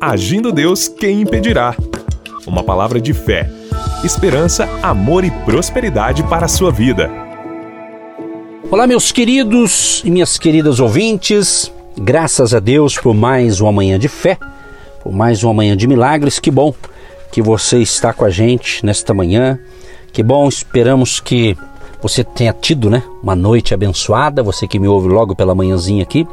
Agindo Deus, quem impedirá? Uma palavra de fé, esperança, amor e prosperidade para a sua vida. Olá, meus queridos e minhas queridas ouvintes, graças a Deus por mais uma manhã de fé, por mais uma manhã de milagres. Que bom que você está com a gente nesta manhã. Que bom, esperamos que você tenha tido né, uma noite abençoada, você que me ouve logo pela manhãzinha aqui,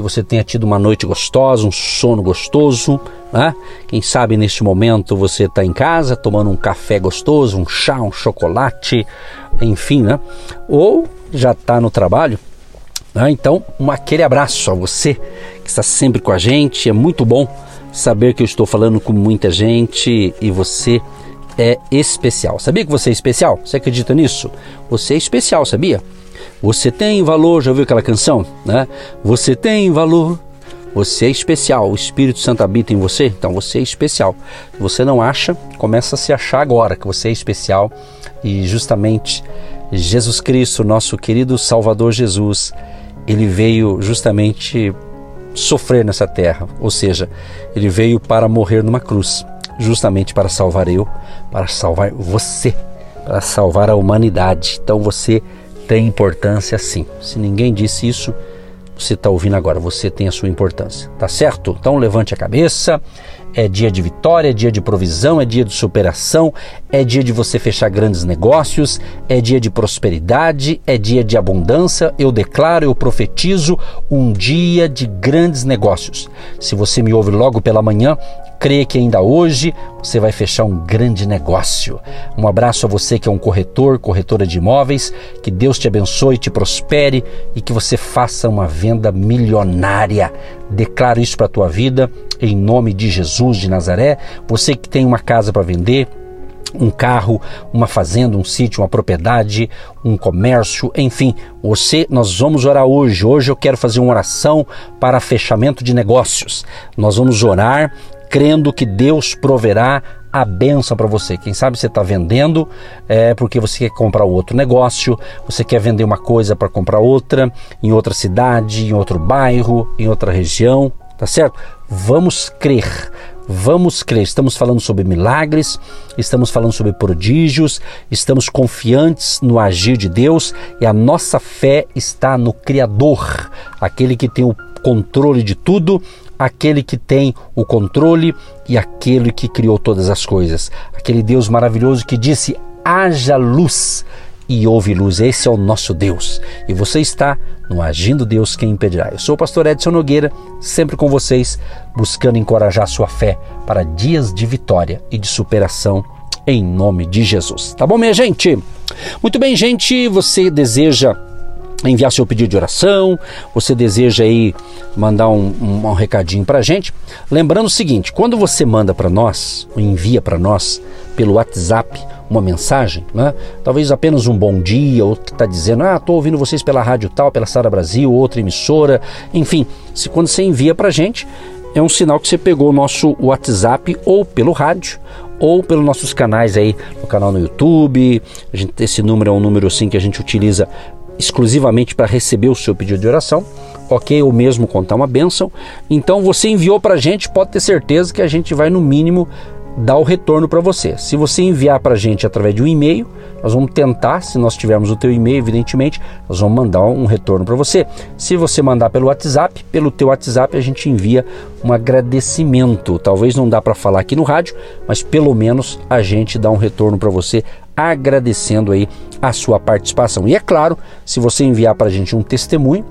que você tenha tido uma noite gostosa, um sono gostoso. Né? Quem sabe neste momento você está em casa tomando um café gostoso, um chá, um chocolate, enfim, né? Ou já está no trabalho. Né? Então, um aquele abraço a você que está sempre com a gente. É muito bom saber que eu estou falando com muita gente e você é especial. Sabia que você é especial? Você acredita nisso? Você é especial, sabia? Você tem valor, já ouviu aquela canção? Né? Você tem valor, você é especial, o Espírito Santo habita em você, então você é especial. Se você não acha, começa a se achar agora que você é especial e justamente Jesus Cristo, nosso querido Salvador Jesus, ele veio justamente sofrer nessa terra, ou seja, ele veio para morrer numa cruz justamente para salvar eu, para salvar você, para salvar a humanidade. Então você tem importância sim. Se ninguém disse isso, você está ouvindo agora, você tem a sua importância, tá certo? Então levante a cabeça. É dia de vitória, é dia de provisão, é dia de superação, é dia de você fechar grandes negócios, é dia de prosperidade, é dia de abundância. Eu declaro, eu profetizo um dia de grandes negócios. Se você me ouve logo pela manhã, crê que ainda hoje você vai fechar um grande negócio. Um abraço a você que é um corretor, corretora de imóveis, que Deus te abençoe, te prospere e que você faça uma venda milionária. Declaro isso para a tua vida em nome de Jesus de Nazaré. Você que tem uma casa para vender, um carro, uma fazenda, um sítio, uma propriedade, um comércio, enfim, você, nós vamos orar hoje. Hoje eu quero fazer uma oração para fechamento de negócios. Nós vamos orar crendo que Deus proverá a benção para você. Quem sabe você está vendendo é, porque você quer comprar outro negócio, você quer vender uma coisa para comprar outra, em outra cidade, em outro bairro, em outra região, tá certo? Vamos crer. Vamos crer, estamos falando sobre milagres, estamos falando sobre prodígios, estamos confiantes no agir de Deus e a nossa fé está no Criador, aquele que tem o controle de tudo, aquele que tem o controle e aquele que criou todas as coisas. Aquele Deus maravilhoso que disse: haja luz e houve luz. Esse é o nosso Deus. E você está no Agindo Deus Quem Impedirá. Eu sou o pastor Edson Nogueira, sempre com vocês, buscando encorajar sua fé para dias de vitória e de superação em nome de Jesus. Tá bom, minha gente? Muito bem, gente. Você deseja enviar seu pedido de oração, você deseja aí mandar um, um, um recadinho para a gente. Lembrando o seguinte: quando você manda para nós, envia para nós pelo WhatsApp uma mensagem, né? talvez apenas um bom dia, ou está dizendo, ah, estou ouvindo vocês pela rádio tal, pela Sara Brasil, outra emissora, enfim, se quando você envia para a gente, é um sinal que você pegou o nosso WhatsApp ou pelo rádio ou pelos nossos canais aí, no canal no YouTube. Gente, esse número é um número assim que a gente utiliza exclusivamente para receber o seu pedido de oração, ok? Ou mesmo contar uma bênção. Então você enviou para a gente, pode ter certeza que a gente vai no mínimo dar o retorno para você. Se você enviar para a gente através de um e-mail, nós vamos tentar, se nós tivermos o teu e-mail, evidentemente, nós vamos mandar um retorno para você. Se você mandar pelo WhatsApp, pelo teu WhatsApp a gente envia um agradecimento. Talvez não dá para falar aqui no rádio, mas pelo menos a gente dá um retorno para você agradecendo aí a sua participação. E é claro, se você enviar para a gente um testemunho,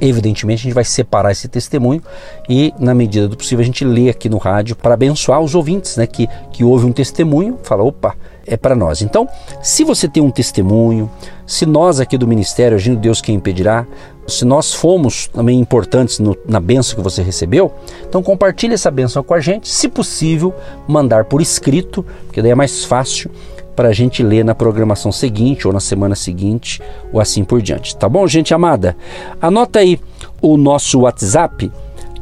Evidentemente, a gente vai separar esse testemunho e, na medida do possível, a gente lê aqui no rádio para abençoar os ouvintes, né? Que, que houve um testemunho, fala, opa, é para nós. Então, se você tem um testemunho, se nós aqui do Ministério Agindo Deus Quem Impedirá, se nós fomos também importantes no, na benção que você recebeu, então compartilhe essa benção com a gente, se possível, mandar por escrito, porque daí é mais fácil para a gente ler na programação seguinte ou na semana seguinte ou assim por diante. Tá bom, gente amada? Anota aí o nosso WhatsApp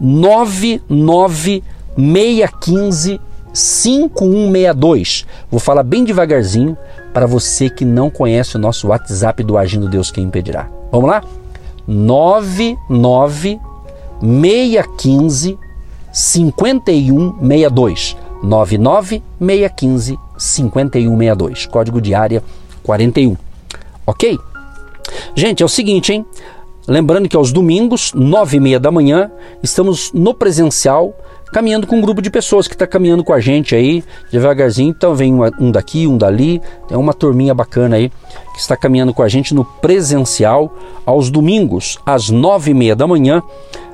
99615 5162. Vou falar bem devagarzinho para você que não conhece o nosso WhatsApp do Agindo Deus Quem Impedirá. Vamos lá? 99615 5162. 99615 5162. Código de área 41. Ok? Gente, é o seguinte, hein? Lembrando que aos domingos, nove e meia da manhã, estamos no presencial, caminhando com um grupo de pessoas que está caminhando com a gente aí, devagarzinho. Então vem um daqui, um dali, tem uma turminha bacana aí que está caminhando com a gente no presencial aos domingos, às nove e meia da manhã.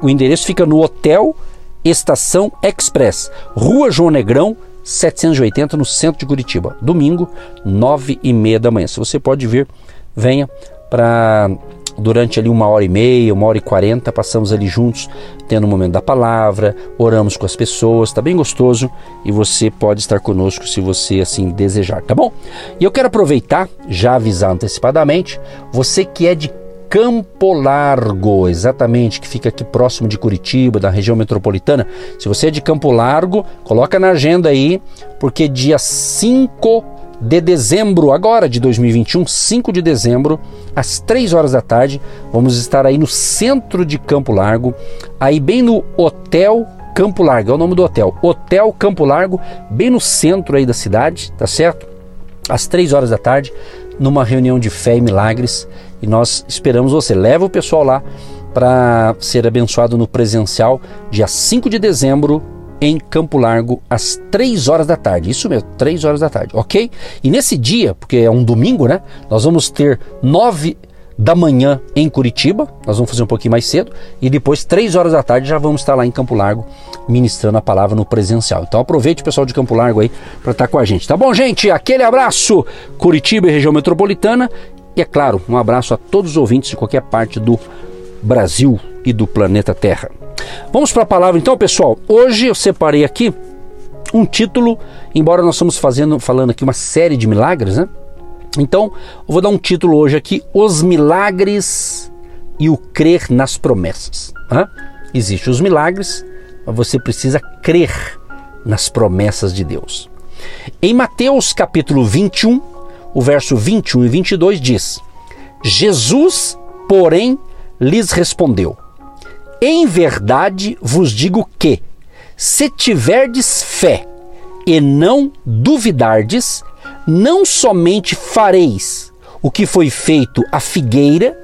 O endereço fica no Hotel Estação Express, Rua João Negrão, 780, no centro de Curitiba. Domingo, nove e meia da manhã. Se você pode vir, venha para durante ali uma hora e meia, uma hora e quarenta, passamos ali juntos, tendo o um momento da palavra, oramos com as pessoas, está bem gostoso e você pode estar conosco se você assim desejar, tá bom? E eu quero aproveitar, já avisar antecipadamente, você que é de Campo Largo, exatamente, que fica aqui próximo de Curitiba, da região metropolitana. Se você é de Campo Largo, coloca na agenda aí, porque dia 5 de dezembro, agora de 2021, 5 de dezembro, às 3 horas da tarde, vamos estar aí no centro de Campo Largo, aí bem no Hotel Campo Largo, é o nome do hotel, Hotel Campo Largo, bem no centro aí da cidade, tá certo? Às 3 horas da tarde, numa reunião de fé e milagres e nós esperamos você. Leva o pessoal lá para ser abençoado no presencial, dia 5 de dezembro, em Campo Largo, às 3 horas da tarde. Isso mesmo, 3 horas da tarde, ok? E nesse dia, porque é um domingo, né? Nós vamos ter 9 da manhã em Curitiba, nós vamos fazer um pouquinho mais cedo, e depois, 3 horas da tarde, já vamos estar lá em Campo Largo ministrando a palavra no presencial. Então aproveite o pessoal de Campo Largo aí para estar com a gente. Tá bom, gente? Aquele abraço, Curitiba e região metropolitana. É claro, um abraço a todos os ouvintes de qualquer parte do Brasil e do planeta Terra. Vamos para a palavra então, pessoal. Hoje eu separei aqui um título, embora nós estamos fazendo, falando aqui uma série de milagres, né? Então, eu vou dar um título hoje aqui: Os milagres e o crer nas promessas. Né? Existem os milagres, mas você precisa crer nas promessas de Deus. Em Mateus capítulo 21, o verso 21 e 22 diz: Jesus, porém, lhes respondeu: Em verdade vos digo que, se tiverdes fé e não duvidardes, não somente fareis o que foi feito à figueira,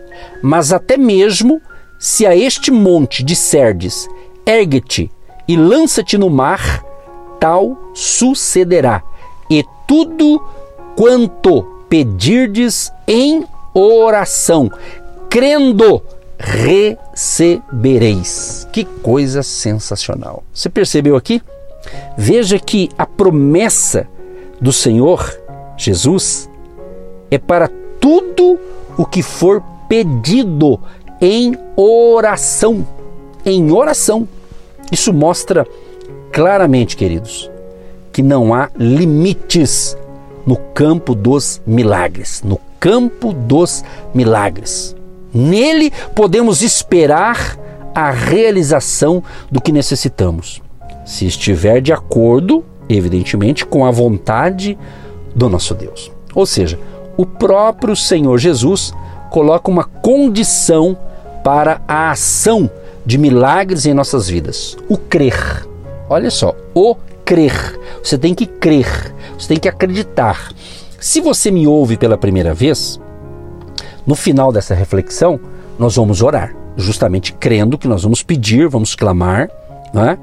mas até mesmo se a este monte disserdes: ergue-te e lança-te no mar, tal sucederá. E tudo quanto pedirdes em oração, crendo, recebereis. Que coisa sensacional. Você percebeu aqui? Veja que a promessa do Senhor Jesus é para tudo o que for pedido em oração. Em oração. Isso mostra claramente, queridos, que não há limites no campo dos milagres. No campo dos milagres. Nele podemos esperar a realização do que necessitamos, se estiver de acordo, evidentemente, com a vontade do nosso Deus. Ou seja, o próprio Senhor Jesus coloca uma condição para a ação de milagres em nossas vidas: o crer. Olha só, o crer. Você tem que crer, você tem que acreditar. Se você me ouve pela primeira vez, no final dessa reflexão, nós vamos orar, justamente crendo que nós vamos pedir, vamos clamar, né?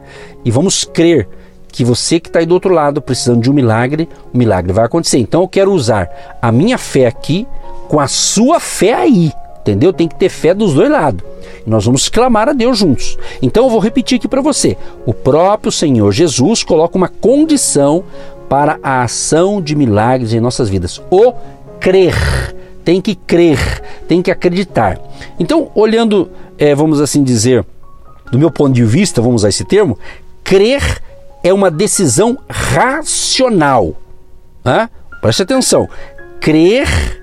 e vamos crer que você que está aí do outro lado precisando de um milagre, o milagre vai acontecer. Então eu quero usar a minha fé aqui com a sua fé aí, entendeu? Tem que ter fé dos dois lados. Nós vamos clamar a Deus juntos. Então eu vou repetir aqui para você. O próprio Senhor Jesus coloca uma condição para a ação de milagres em nossas vidas: o crer. Tem que crer, tem que acreditar. Então, olhando, é, vamos assim dizer, do meu ponto de vista, vamos usar esse termo, crer é uma decisão racional. Né? Preste atenção. Crer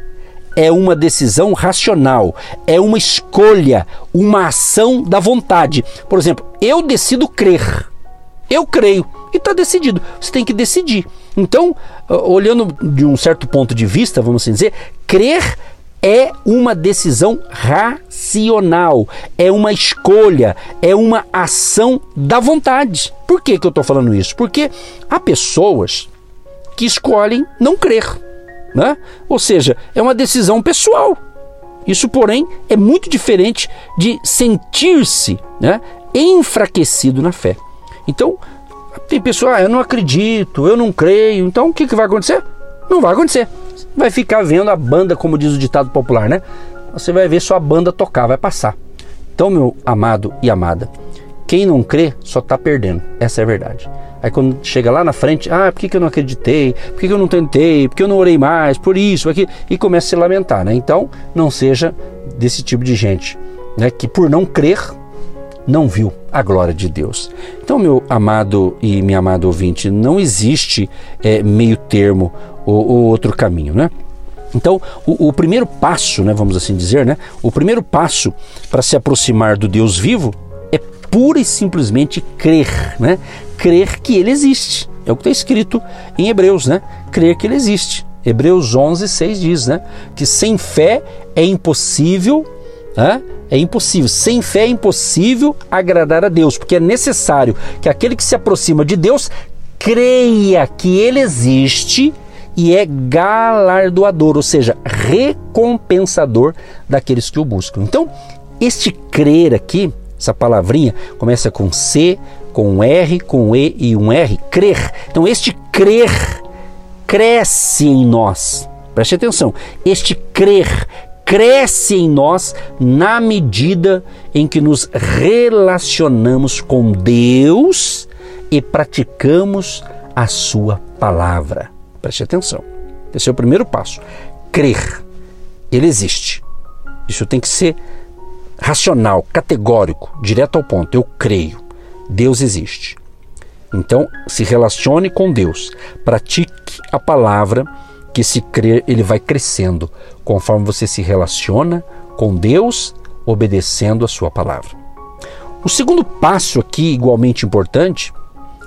é uma decisão racional, é uma escolha, uma ação da vontade. Por exemplo, eu decido crer. Eu creio e está decidido. Você tem que decidir. Então, olhando de um certo ponto de vista, vamos assim dizer, crer é uma decisão racional, é uma escolha, é uma ação da vontade. Por que, que eu estou falando isso? Porque há pessoas que escolhem não crer, né? ou seja, é uma decisão pessoal. Isso, porém, é muito diferente de sentir-se né, enfraquecido na fé. Então, tem pessoa, ah, eu não acredito, eu não creio, então o que, que vai acontecer? Não vai acontecer. Vai ficar vendo a banda, como diz o ditado popular, né? Você vai ver sua banda tocar, vai passar. Então, meu amado e amada, quem não crê só está perdendo. Essa é a verdade. Aí quando chega lá na frente, ah, por que, que eu não acreditei? Por que, que eu não tentei? Por que eu não orei mais? Por isso, aqui e começa a se lamentar, né? Então, não seja desse tipo de gente, né? Que por não crer não viu a glória de Deus. Então, meu amado e minha amada ouvinte, não existe é, meio termo ou, ou, outro caminho, né? Então, o, o, primeiro passo, né, vamos assim dizer, né, o primeiro passo para se aproximar do Deus vivo pura e simplesmente crer, né? Crer que Ele existe. É o que está escrito em Hebreus, né? Crer que Ele existe. Hebreus 11, 6 diz, né? Que sem fé é impossível é impossível. Sem fé é impossível agradar a Deus, porque é necessário que aquele que se aproxima de Deus creia que ele existe e é galardoador, ou seja, recompensador daqueles que o buscam. Então, este crer aqui, essa palavrinha começa com C, com R, com E e um R, crer. Então, este crer cresce em nós. Preste atenção. Este crer cresce em nós na medida em que nos relacionamos com Deus e praticamos a Sua palavra. Preste atenção. Esse é o primeiro passo. Crer. Ele existe. Isso tem que ser racional, categórico, direto ao ponto. Eu creio. Deus existe. Então, se relacione com Deus. Pratique a palavra que se crer, ele vai crescendo conforme você se relaciona com Deus, obedecendo a sua palavra. O segundo passo aqui, igualmente importante,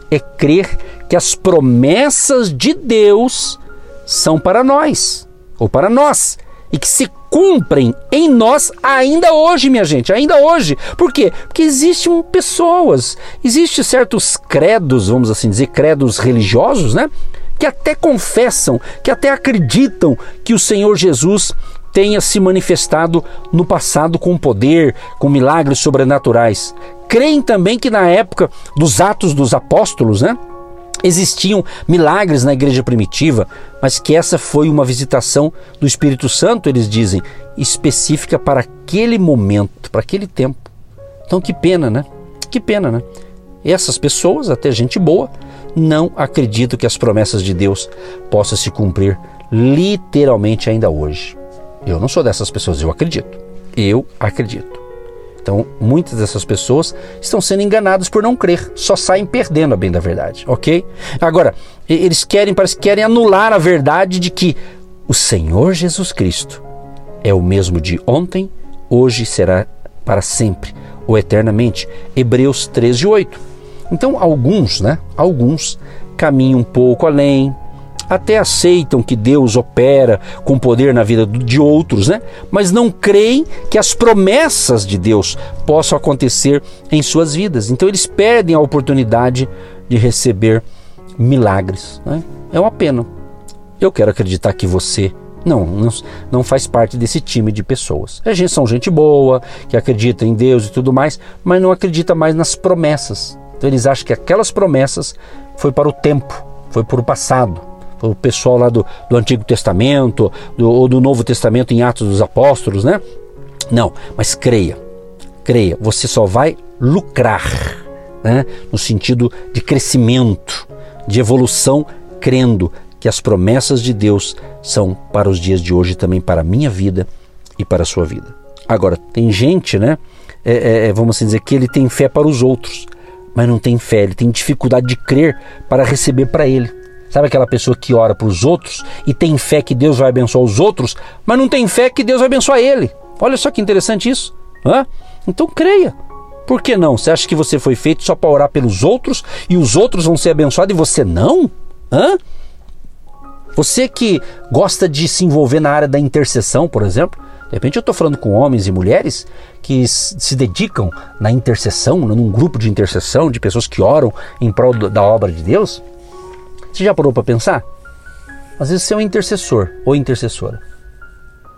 é crer que as promessas de Deus são para nós, ou para nós, e que se cumprem em nós ainda hoje, minha gente, ainda hoje. Por quê? Porque existem pessoas, existem certos credos, vamos assim dizer, credos religiosos, né? que até confessam, que até acreditam que o Senhor Jesus tenha se manifestado no passado com poder, com milagres sobrenaturais. Creem também que na época dos Atos dos Apóstolos, né? Existiam milagres na igreja primitiva, mas que essa foi uma visitação do Espírito Santo, eles dizem, específica para aquele momento, para aquele tempo. Então que pena, né? Que pena, né? Essas pessoas, até gente boa, não acredito que as promessas de Deus possam se cumprir literalmente ainda hoje. Eu não sou dessas pessoas, eu acredito. Eu acredito. Então, muitas dessas pessoas estão sendo enganadas por não crer, só saem perdendo a bem da verdade, ok? Agora, eles querem, parece que querem anular a verdade de que o Senhor Jesus Cristo é o mesmo de ontem, hoje será para sempre, ou eternamente. Hebreus 13, 8. Então, alguns, né? Alguns caminham um pouco além, até aceitam que Deus opera com poder na vida de outros, né? Mas não creem que as promessas de Deus possam acontecer em suas vidas. Então eles perdem a oportunidade de receber milagres. Né? É uma pena. Eu quero acreditar que você não, não, não faz parte desse time de pessoas. É gente, são gente boa, que acredita em Deus e tudo mais, mas não acredita mais nas promessas então eles acham que aquelas promessas foi para o tempo, foi para o passado. O pessoal lá do, do Antigo Testamento do, ou do Novo Testamento em Atos dos Apóstolos, né? Não, mas creia, creia, você só vai lucrar, né? no sentido de crescimento, de evolução, crendo que as promessas de Deus são para os dias de hoje também para a minha vida e para a sua vida. Agora, tem gente, né? É, é, vamos assim dizer que ele tem fé para os outros mas não tem fé, ele tem dificuldade de crer para receber para ele. Sabe aquela pessoa que ora para os outros e tem fé que Deus vai abençoar os outros, mas não tem fé que Deus vai abençoar ele? Olha só que interessante isso. Hã? Então creia. Por que não? Você acha que você foi feito só para orar pelos outros e os outros vão ser abençoados e você não? Hã? Você que gosta de se envolver na área da intercessão, por exemplo, de repente eu estou falando com homens e mulheres que se dedicam na intercessão, num grupo de intercessão, de pessoas que oram em prol da obra de Deus. Você já parou para pensar? Às vezes você é um intercessor ou intercessora.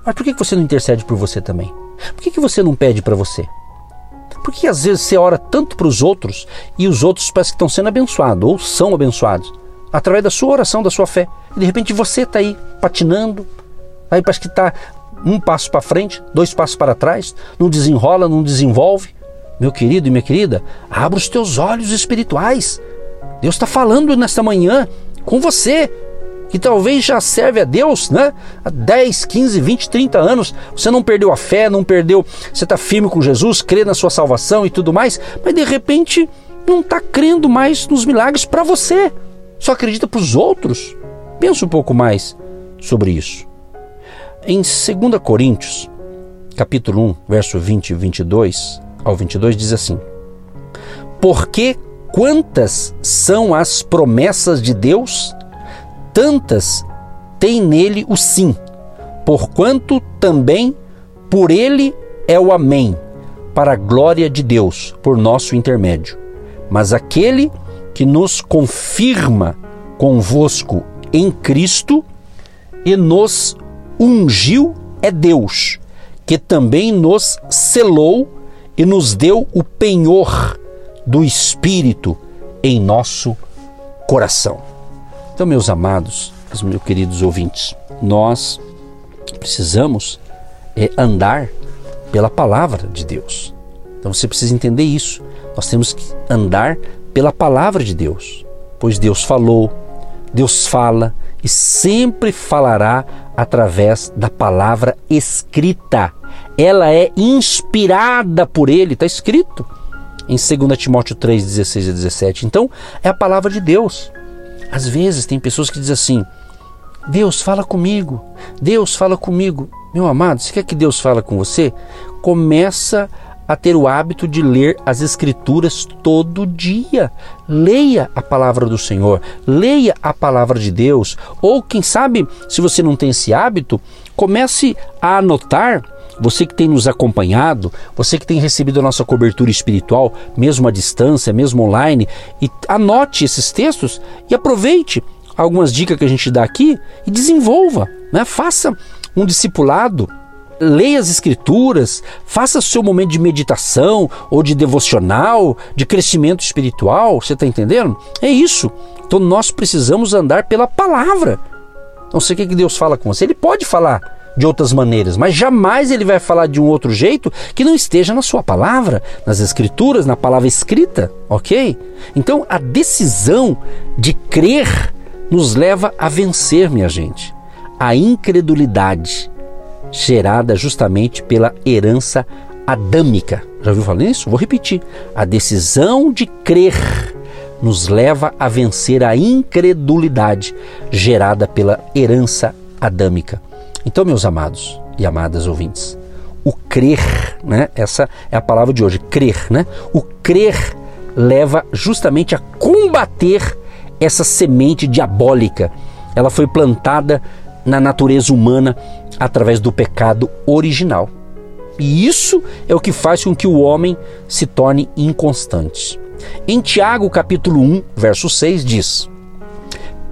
Mas por que você não intercede por você também? Por que você não pede para você? Por que às vezes você ora tanto para os outros e os outros parecem que estão sendo abençoados ou são abençoados através da sua oração, da sua fé? E de repente você está aí patinando, aí parece que está um passo para frente, dois passos para trás, não desenrola, não desenvolve. Meu querido e minha querida, abra os teus olhos espirituais. Deus está falando nesta manhã com você, que talvez já serve a Deus né? há 10, 15, 20, 30 anos. Você não perdeu a fé, não perdeu, você está firme com Jesus, crê na sua salvação e tudo mais, mas de repente não está crendo mais nos milagres para você, só acredita para os outros. Pensa um pouco mais sobre isso. Em 2 Coríntios, capítulo 1, verso 20 e 22 ao 22 diz assim: Porque quantas são as promessas de Deus, tantas tem nele o sim, porquanto também por ele é o amém, para a glória de Deus, por nosso intermédio. Mas aquele que nos confirma convosco em Cristo e nos ungiu é Deus, que também nos selou e nos deu o penhor do Espírito em nosso coração. Então, meus amados, meus queridos ouvintes, nós precisamos é, andar pela palavra de Deus. Então você precisa entender isso. Nós temos que andar pela palavra de Deus, pois Deus falou, Deus fala e sempre falará através da palavra escrita. Ela é inspirada por ele, está escrito em 2 Timóteo 3, 16 e 17. Então, é a palavra de Deus. Às vezes tem pessoas que dizem assim: Deus fala comigo, Deus fala comigo. Meu amado, se quer que Deus fala com você? Começa a ter o hábito de ler as Escrituras todo dia. Leia a palavra do Senhor, leia a palavra de Deus. Ou, quem sabe, se você não tem esse hábito, comece a anotar. Você que tem nos acompanhado, você que tem recebido a nossa cobertura espiritual, mesmo à distância, mesmo online, e anote esses textos e aproveite algumas dicas que a gente dá aqui e desenvolva, né? Faça um discipulado leia as escrituras, faça seu momento de meditação ou de devocional, de crescimento espiritual, você está entendendo? É isso. Então nós precisamos andar pela palavra. Não sei o que Deus fala com você. Ele pode falar de outras maneiras, mas jamais ele vai falar de um outro jeito que não esteja na sua palavra, nas escrituras, na palavra escrita, ok? Então a decisão de crer nos leva a vencer, minha gente. A incredulidade gerada justamente pela herança adâmica. Já ouviu falar nisso? Vou repetir. A decisão de crer nos leva a vencer a incredulidade gerada pela herança adâmica. Então, meus amados e amadas ouvintes, o crer, né? Essa é a palavra de hoje, crer, né? O crer leva justamente a combater essa semente diabólica. Ela foi plantada na natureza humana através do pecado original. E isso é o que faz com que o homem se torne inconstante. Em Tiago, capítulo 1, verso 6 diz: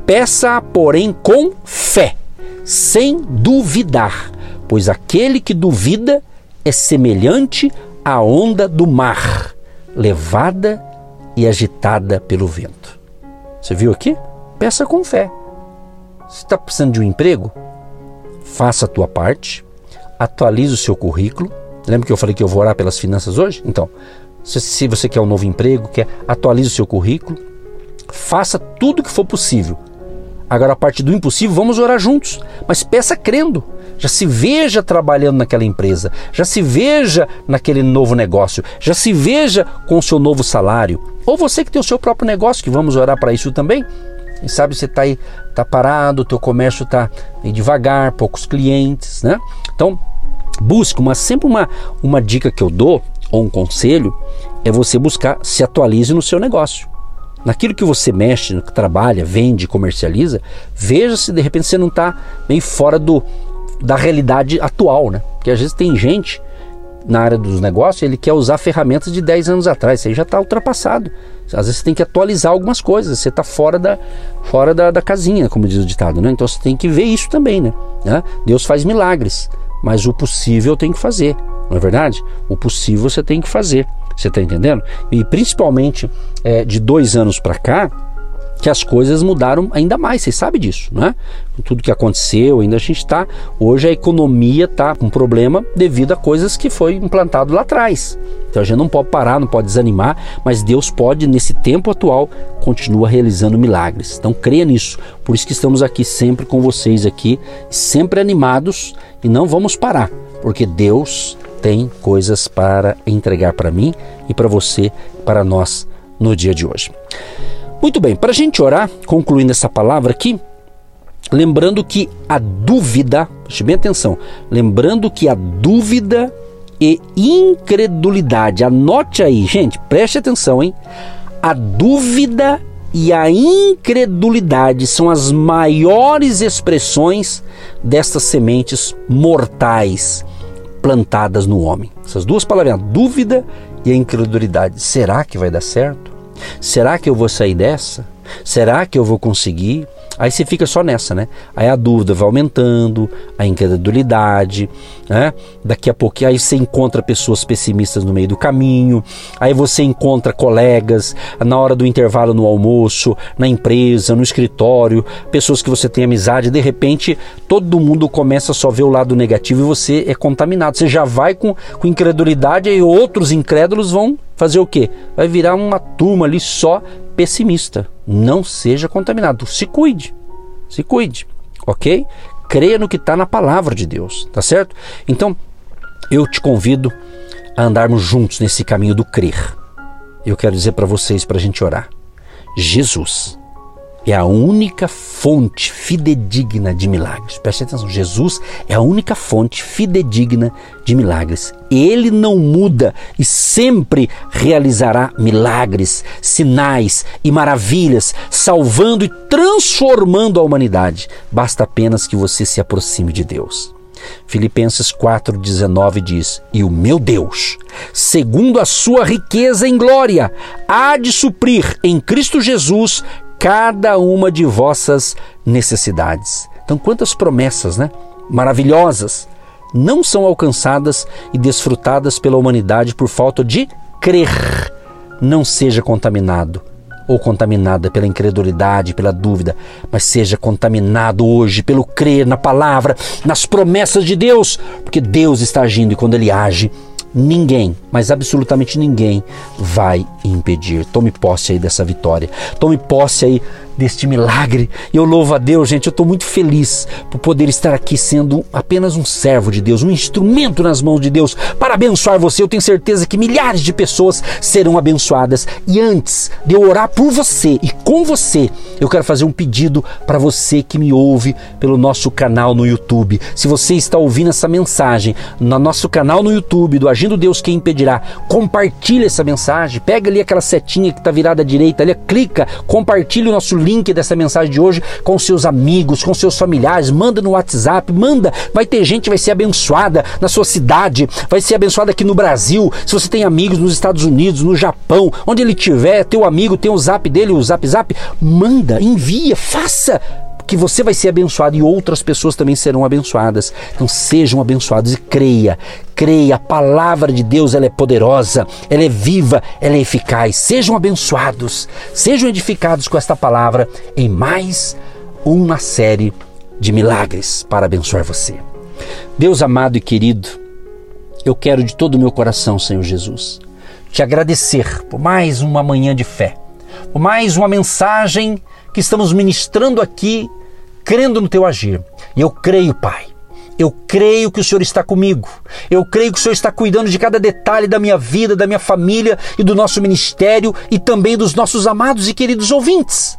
Peça, porém, com fé, sem duvidar, pois aquele que duvida é semelhante à onda do mar, levada e agitada pelo vento. Você viu aqui? Peça com fé. Você está precisando de um emprego? Faça a tua parte, atualize o seu currículo. Lembra que eu falei que eu vou orar pelas finanças hoje? Então, se você quer um novo emprego, quer atualize o seu currículo, faça tudo o que for possível. Agora, a parte do impossível, vamos orar juntos, mas peça crendo. Já se veja trabalhando naquela empresa, já se veja naquele novo negócio, já se veja com o seu novo salário. Ou você que tem o seu próprio negócio, que vamos orar para isso também. Quem sabe você está aí, tá parado, o teu comércio está devagar, poucos clientes, né? Então, busque, uma, sempre uma, uma dica que eu dou, ou um conselho, é você buscar se atualize no seu negócio. Naquilo que você mexe, que trabalha, vende, comercializa, veja se de repente você não está meio fora do, da realidade atual, né? Porque às vezes tem gente na área dos negócios, ele quer usar ferramentas de 10 anos atrás, isso aí já está ultrapassado. Às vezes você tem que atualizar algumas coisas, você está fora, da, fora da, da, casinha, como diz o ditado, né? Então você tem que ver isso também, né? né? Deus faz milagres, mas o possível tem que fazer, não é verdade? O possível você tem que fazer, você está entendendo? E principalmente é, de dois anos para cá, que as coisas mudaram ainda mais, vocês sabem disso, né? Tudo que aconteceu, ainda a gente está. Hoje a economia está com problema devido a coisas que foi implantado lá atrás. Então a gente não pode parar, não pode desanimar, mas Deus pode, nesse tempo atual, continua realizando milagres. Então creia nisso. Por isso que estamos aqui sempre com vocês aqui, sempre animados e não vamos parar, porque Deus tem coisas para entregar para mim e para você, para nós no dia de hoje. Muito bem, para a gente orar, concluindo essa palavra aqui, lembrando que a dúvida, preste bem atenção, lembrando que a dúvida e incredulidade, anote aí, gente, preste atenção, hein? A dúvida e a incredulidade são as maiores expressões destas sementes mortais plantadas no homem. Essas duas palavras, a dúvida e a incredulidade. Será que vai dar certo? Será que eu vou sair dessa? Será que eu vou conseguir? Aí você fica só nessa, né? Aí a dúvida vai aumentando, a incredulidade, né? Daqui a pouco aí você encontra pessoas pessimistas no meio do caminho, aí você encontra colegas na hora do intervalo no almoço, na empresa, no escritório, pessoas que você tem amizade, de repente todo mundo começa a só ver o lado negativo e você é contaminado. Você já vai com, com incredulidade e outros incrédulos vão fazer o quê? Vai virar uma turma ali só pessimista. Não seja contaminado. Se cuide. Se cuide. Ok? Creia no que está na palavra de Deus. Tá certo? Então, eu te convido a andarmos juntos nesse caminho do crer. Eu quero dizer para vocês, para a gente orar. Jesus é a única fonte fidedigna de milagres. Preste atenção, Jesus é a única fonte fidedigna de milagres. Ele não muda e sempre realizará milagres, sinais e maravilhas, salvando e transformando a humanidade. Basta apenas que você se aproxime de Deus. Filipenses 4,19 diz: E o meu Deus, segundo a sua riqueza em glória, há de suprir em Cristo Jesus cada uma de vossas necessidades. Então, quantas promessas, né? Maravilhosas não são alcançadas e desfrutadas pela humanidade por falta de crer. Não seja contaminado ou contaminada pela incredulidade, pela dúvida, mas seja contaminado hoje pelo crer na palavra, nas promessas de Deus, porque Deus está agindo e quando Ele age, ninguém, mas absolutamente ninguém vai impedir. Tome posse aí dessa vitória. Tome posse aí deste milagre. Eu louvo a Deus, gente. Eu estou muito feliz por poder estar aqui sendo apenas um servo de Deus, um instrumento nas mãos de Deus para abençoar você. Eu tenho certeza que milhares de pessoas serão abençoadas. E antes de eu orar por você e com você, eu quero fazer um pedido para você que me ouve pelo nosso canal no YouTube. Se você está ouvindo essa mensagem no nosso canal no YouTube do Agindo Deus Quem Impedirá, compartilhe essa mensagem. Pega ali aquela setinha que está virada à direita, ali, clica, compartilhe o nosso link dessa mensagem de hoje com seus amigos, com seus familiares, manda no WhatsApp, manda. Vai ter gente vai ser abençoada na sua cidade, vai ser abençoada aqui no Brasil. Se você tem amigos nos Estados Unidos, no Japão, onde ele tiver, teu amigo tem o zap dele, o zap zap, manda, envia, faça que você vai ser abençoado e outras pessoas também serão abençoadas. Então sejam abençoados e creia, creia, a palavra de Deus ela é poderosa, ela é viva, ela é eficaz. Sejam abençoados, sejam edificados com esta palavra em mais uma série de milagres para abençoar você. Deus amado e querido, eu quero de todo o meu coração, Senhor Jesus, te agradecer por mais uma manhã de fé, por mais uma mensagem que estamos ministrando aqui, crendo no teu agir. E eu creio, Pai. Eu creio que o Senhor está comigo. Eu creio que o Senhor está cuidando de cada detalhe da minha vida, da minha família e do nosso ministério e também dos nossos amados e queridos ouvintes.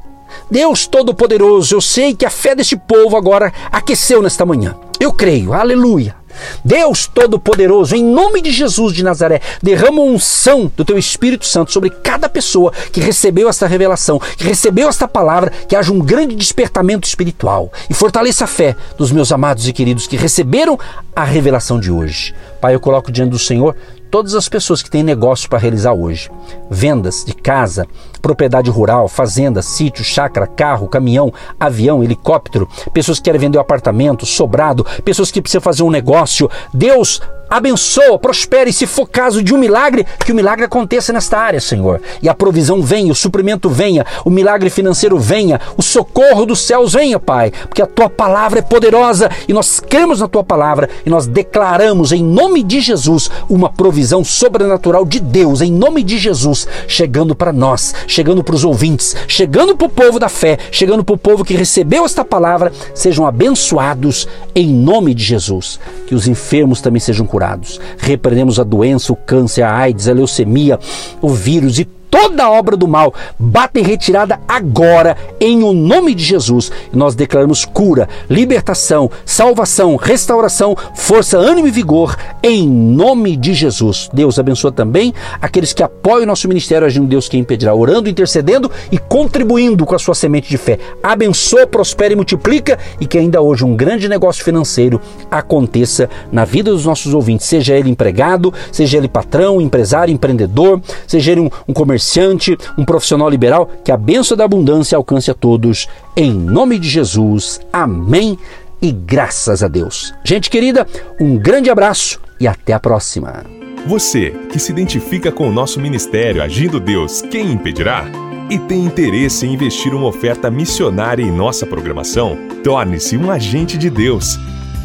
Deus Todo-Poderoso, eu sei que a fé deste povo agora aqueceu nesta manhã. Eu creio, aleluia. Deus Todo-Poderoso, em nome de Jesus de Nazaré, derrama unção do teu Espírito Santo sobre cada pessoa que recebeu esta revelação, que recebeu esta palavra, que haja um grande despertamento espiritual e fortaleça a fé dos meus amados e queridos que receberam a revelação de hoje. Pai, eu coloco diante do Senhor todas as pessoas que têm negócio para realizar hoje. Vendas de casa, propriedade rural, fazenda, sítio, chácara, carro, caminhão, avião, helicóptero, pessoas que querem vender um apartamento, sobrado, pessoas que precisam fazer um negócio. Deus abençoa, prospere. Se for caso de um milagre, que o milagre aconteça nesta área, Senhor. E a provisão venha, o suprimento venha, o milagre financeiro venha, o socorro dos céus venha, Pai. Porque a tua palavra é poderosa e nós cremos na tua palavra e nós declaramos em nome de Jesus uma provisão sobrenatural de Deus, em nome de Jesus, chegando para nós, chegando para os ouvintes, chegando para o povo da fé, chegando para o povo que recebeu esta palavra, sejam abençoados em nome de Jesus. Que os enfermos também sejam curados. Repreendemos a doença, o câncer, a AIDS, a leucemia, o vírus e toda obra do mal bata em retirada agora, em o nome de Jesus. E nós declaramos cura, libertação, salvação, restauração, força, ânimo e vigor, em nome de Jesus. Deus abençoa também aqueles que apoiam o nosso ministério agindo Deus quem impedirá, orando, intercedendo e contribuindo com a sua semente de fé. Abençoa, prospera e multiplica e que ainda hoje um grande negócio financeiro aconteça na vida dos nossos ouvintes, seja ele empregado, seja ele patrão, empresário, empreendedor, seja ele um, um comerciante comerciante, um profissional liberal, que a bênção da abundância alcance a todos. Em nome de Jesus. Amém e graças a Deus. Gente querida, um grande abraço e até a próxima. Você que se identifica com o nosso ministério Agindo Deus, quem impedirá? E tem interesse em investir uma oferta missionária em nossa programação? Torne-se um agente de Deus